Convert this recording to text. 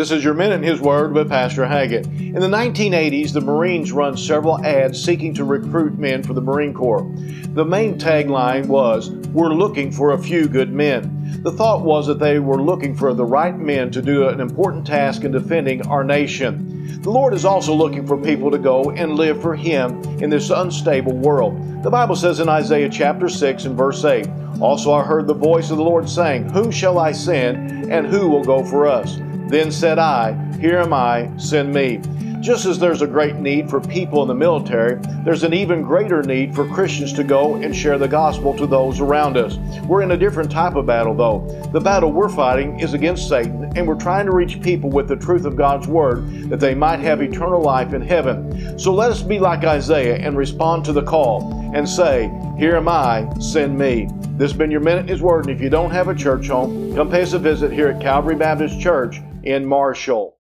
This is your Minute in His Word with Pastor Haggett. In the 1980s, the Marines run several ads seeking to recruit men for the Marine Corps. The main tagline was, We're looking for a few good men. The thought was that they were looking for the right men to do an important task in defending our nation. The Lord is also looking for people to go and live for Him in this unstable world. The Bible says in Isaiah chapter 6 and verse 8, Also I heard the voice of the Lord saying, Whom shall I send, and who will go for us? Then said I, Here am I, send me. Just as there's a great need for people in the military, there's an even greater need for Christians to go and share the gospel to those around us. We're in a different type of battle, though. The battle we're fighting is against Satan, and we're trying to reach people with the truth of God's Word that they might have eternal life in heaven. So let us be like Isaiah and respond to the call and say, Here am I, send me. This has been your Minute in His Word, and if you don't have a church home, come pay us a visit here at Calvary Baptist Church in Marshall.